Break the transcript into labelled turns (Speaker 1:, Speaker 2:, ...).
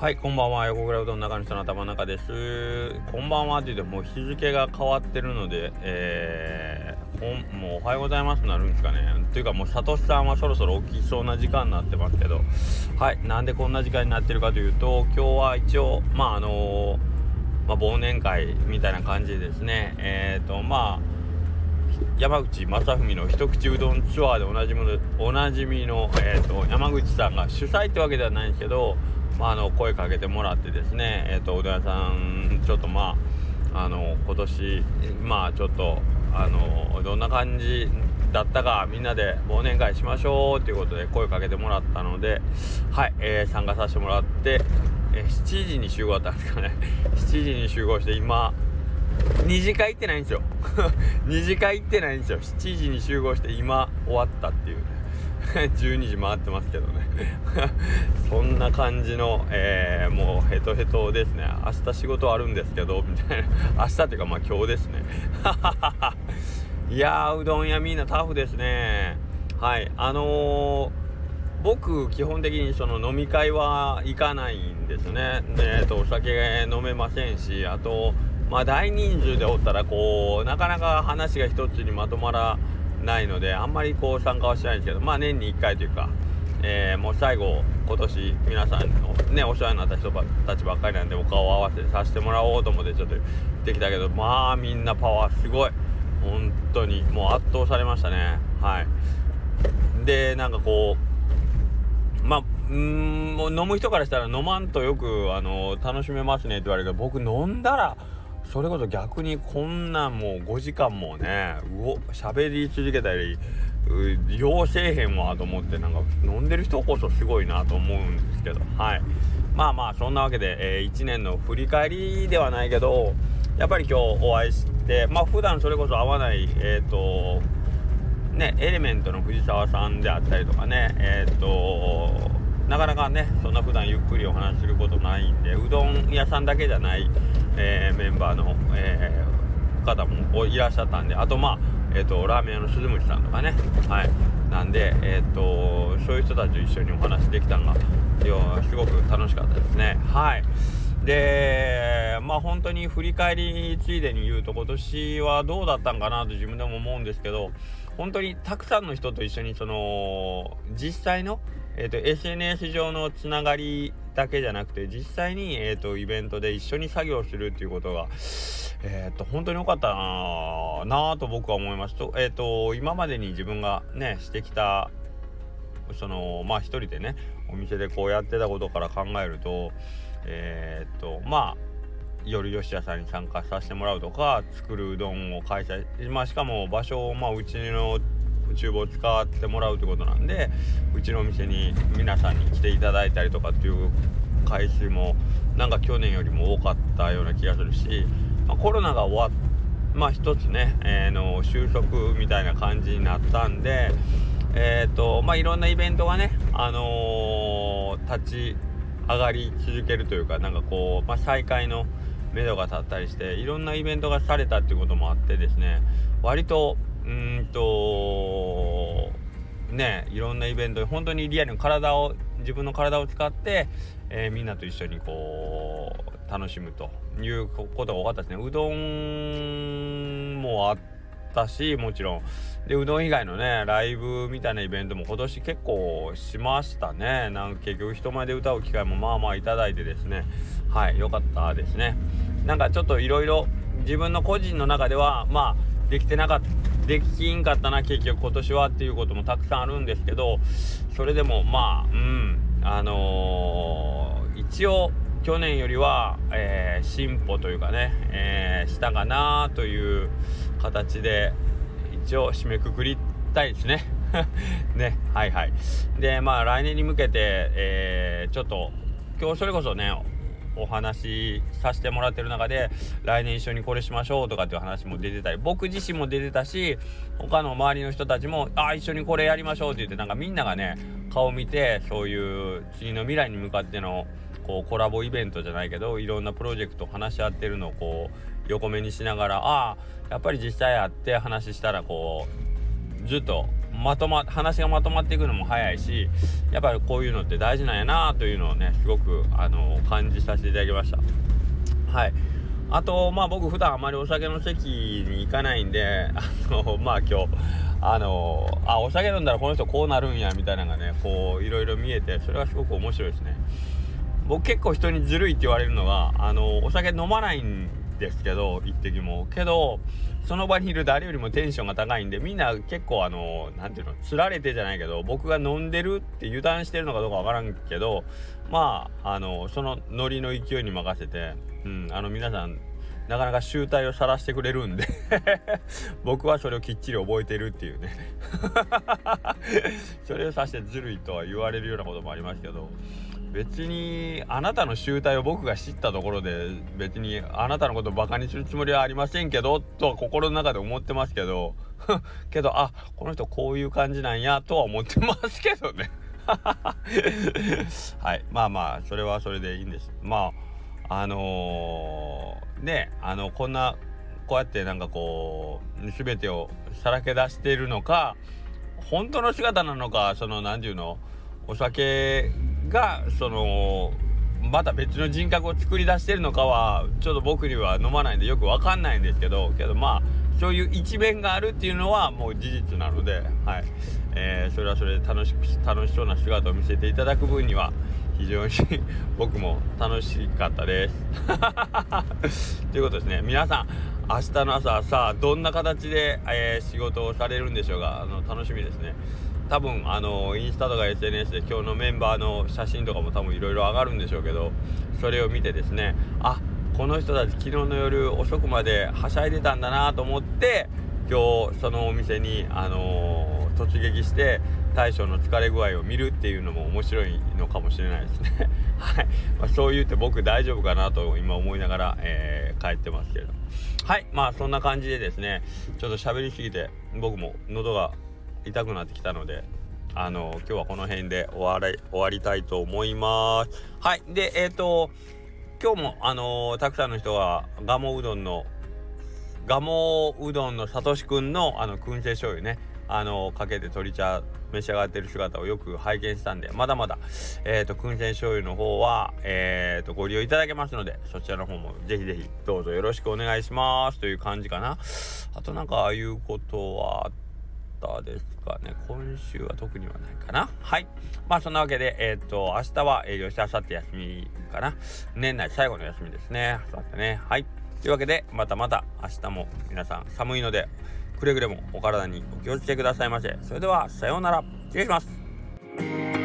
Speaker 1: はい、こんばんは。横倉うどん中の人の頭の中です。こんばんはって言ってもう日付が変わってるので、えー、もうおはようございますなるんですかね。っていうかもうサトシさんはそろそろ起きそうな時間になってますけど、はい、なんでこんな時間になってるかというと、今日は一応、まああのー、まあ、忘年会みたいな感じでですね、えっ、ー、と、まあ、山口正文の一口うどんツアーでおなじみのおなじみの、えーと山口さんが主催ってわけではないんですけどまあ、あの声かけてもらってですね、えーと、うどん屋さんちょっとまああの今年まあちょっとあのどんな感じだったかみんなで忘年会しましょうということで声かけてもらったのではい、えー、参加させてもらって、えー、7時に集合だったんですかね。7時に集合して今2次会行ってないんですよ。2次会行ってないんですよ。7時に集合して今終わったっていうね。12時回ってますけどね。そんな感じの、えー、もうヘトヘトですね。明日仕事あるんですけどみたいな。明日っていうかまあ今日ですね。いやうどん屋みんなタフですね。はいあのー、僕基本的にその飲み会は行かないんですね。えーとお酒飲めませんしあとまあ大人数でおったらこうなかなか話が一つにまとまらないないのであんまりこう参加はしないんですけどまあ年に1回というか、えー、もう最後今年皆さんのねお世話になった人たちばっかりなんでお顔を合わせさせてもらおうと思ってちょっと行ってきたけどまあみんなパワーすごい。本当にもう圧倒されましたね。はい。でなんかこうまあうんもう飲む人からしたら飲まんとよくあの楽しめますねって言われるけど僕飲んだらそれこそ逆にこんなんもう5時間もねうお喋り続けたりようせえへんわと思ってなんか飲んでる人こそすごいなと思うんですけど。はい。まあまあそんなわけで、えー、1年の振り返りではないけどやっぱり今日お会いしてまあ普段それこそ会わないえっ、ー、とねエレメントの藤沢さんであったりとかねえっ、ー、となかなかねそんな普段ゆっくりお話しすることないんでうどん屋さんだけじゃない、えー、メンバーの、えー、方もいらっしゃったんであとまあえーと、ラーメン屋の鈴虫さんとかね。はい。なんでえっ、ー、とそういう人たちと一緒にお話できたのがすごく楽しかったですね。はい。でまあ本当に振り返りついでに言うと今年はどうだったんかなと自分でも思うんですけど本当にたくさんの人と一緒にその実際のえーと、SNS 上のつながりだけじゃなくて実際に、えーと、イベントで一緒に作業するっていうことが、えーと、本当に良かったなと僕は思います。と,、えー、と今までに自分がねしてきたそのまあ一人でねお店でこうやってたことから考えるとえっ、とまあ夜吉屋さんに参加させてもらうとか作るうどんを開催まあしかも場所をまあうちの厨房を使ってもらうってことなんでうちのお店に皆さんに来ていただいたりとかっていう回数もなんか去年よりも多かったような気がするし、まあ、コロナが終わっまあ一つね、えー、の収束みたいな感じになったんでえ、ー、とまあいろんなイベントがねあのー、立ち上がり続けるというかなんかこう、まあ、再開の目処が立ったりしていろんなイベントがされたっていうこともあってですね割とうんとねいろんなイベントで本当にリアルに体を自分の体を使って、えー、みんなと一緒にこう楽しむということが多かったですね。うどんもあったしもちろん。でうどん以外のねライブみたいなイベントも今年結構しましたね。なんか結局人前で歌う機会もまあまあいただいてですね。はい良かったですね。なんかちょっといろいろ自分の個人の中ではまあできてなかったできんかったな結局今年はっていうこともたくさんあるんですけどそれでもまあうんあのー、一応去年よりは、えー、進歩というかね、えー、したかなという形で一応締めくくりたいですね。ねはいはい。でまあ来年に向けて、えー、ちょっと今日それこそねお話しさせてもらってる中で来年一緒にこれしましょうとかっていう話も出てたり僕自身も出てたし他の周りの人たちもあ一緒にこれやりましょうって言ってなんかみんながね顔見てそういう次の未来に向かってのこうコラボイベントじゃないけどいろんなプロジェクト話し合ってるのをこう横目にしながらああやっぱり実際会って話したらこうずっとまとま話がまとまっていくのも早いしやっぱりこういうのって大事なんやなというのをねすごくあの感じさせていただきました。はい。あとまあ僕普段あまりお酒の席に行かないんであのまあ今日あのあお酒飲んだらこの人こうなるんやみたいなのがねこういろいろ見えてそれはすごく面白いですね。僕結構人にずるいって言われるのがあのお酒飲まないんですけど一滴も。けどその場にいる誰よりもテンションが高いんでみんな結構あの何ていうのつられてじゃないけど僕が飲んでるって油断してるのかどうかわからんけどまああのそのノリの勢いに任せて、うん、あの皆さんなかなか集大を晒してくれるんで 僕はそれをきっちり覚えてるっていうね。それをさしてずるいとは言われるようなこともありますけど別にあなたの集体を僕が知ったところで別にあなたのことをバカにするつもりはありませんけどとは心の中で思ってますけど けどあこの人こういう感じなんやとは思ってますけどね。はい。まあまあそれはそれでいいんです。まああのー、ねあのこんなこうやってなんかこう全てをさらけ出しているのか本当の姿なのかその何て言うのお酒がそのまた別の人格を作り出してるのかはちょっと僕には飲まないんでよく分かんないんですけどけどまあそういう一面があるっていうのはもう事実なので、はいえー、それはそれで楽しく楽しそうな姿を見せていただく分には非常に 僕も楽しかったです。ということですね皆さん明日の朝さあどんな形で、えー、仕事をされるんでしょうかあの楽しみですね。多分あのインスタとか SNS で今日のメンバーの写真とかも多分いろいろ上がるんでしょうけどそれを見てですねあこの人たち昨日の夜遅くまではしゃいでたんだなと思って今日そのお店にあのー、突撃して大将の疲れ具合を見るっていうのも面白いのかもしれないですね。はい、まあ、そう言って僕大丈夫かなと今思いながら、えー、帰ってますけど。はい。まあそんな感じでですねちょっと喋りすぎて僕も喉が痛くなってきたのであの今日はこの辺で終わり終わりたいと思います。はい。でえっ、ー、と今日もあのたくさんの人がガモうどんのガモうどんのさとしくんのあの燻製醤油ねあのかけて鶏茶召し上がってる姿をよく拝見したんでまだまだえっ、ー、と燻製醤油の方はえっ、ー、とご利用いただけますのでそちらの方もぜひぜひどうぞよろしくお願いします。という感じかな。あとなんか言うことはったですかね。今週は特にはないかな。はい。まあそんなわけで、えっ、ー、と、明日は営業して、明後日休みかな。年内最後の休みですね。明後日ね。はい。というわけで、またまた明日も皆さん寒いので、くれぐれもお体にお気をつけくださいませ。それでは、さようなら。失礼します。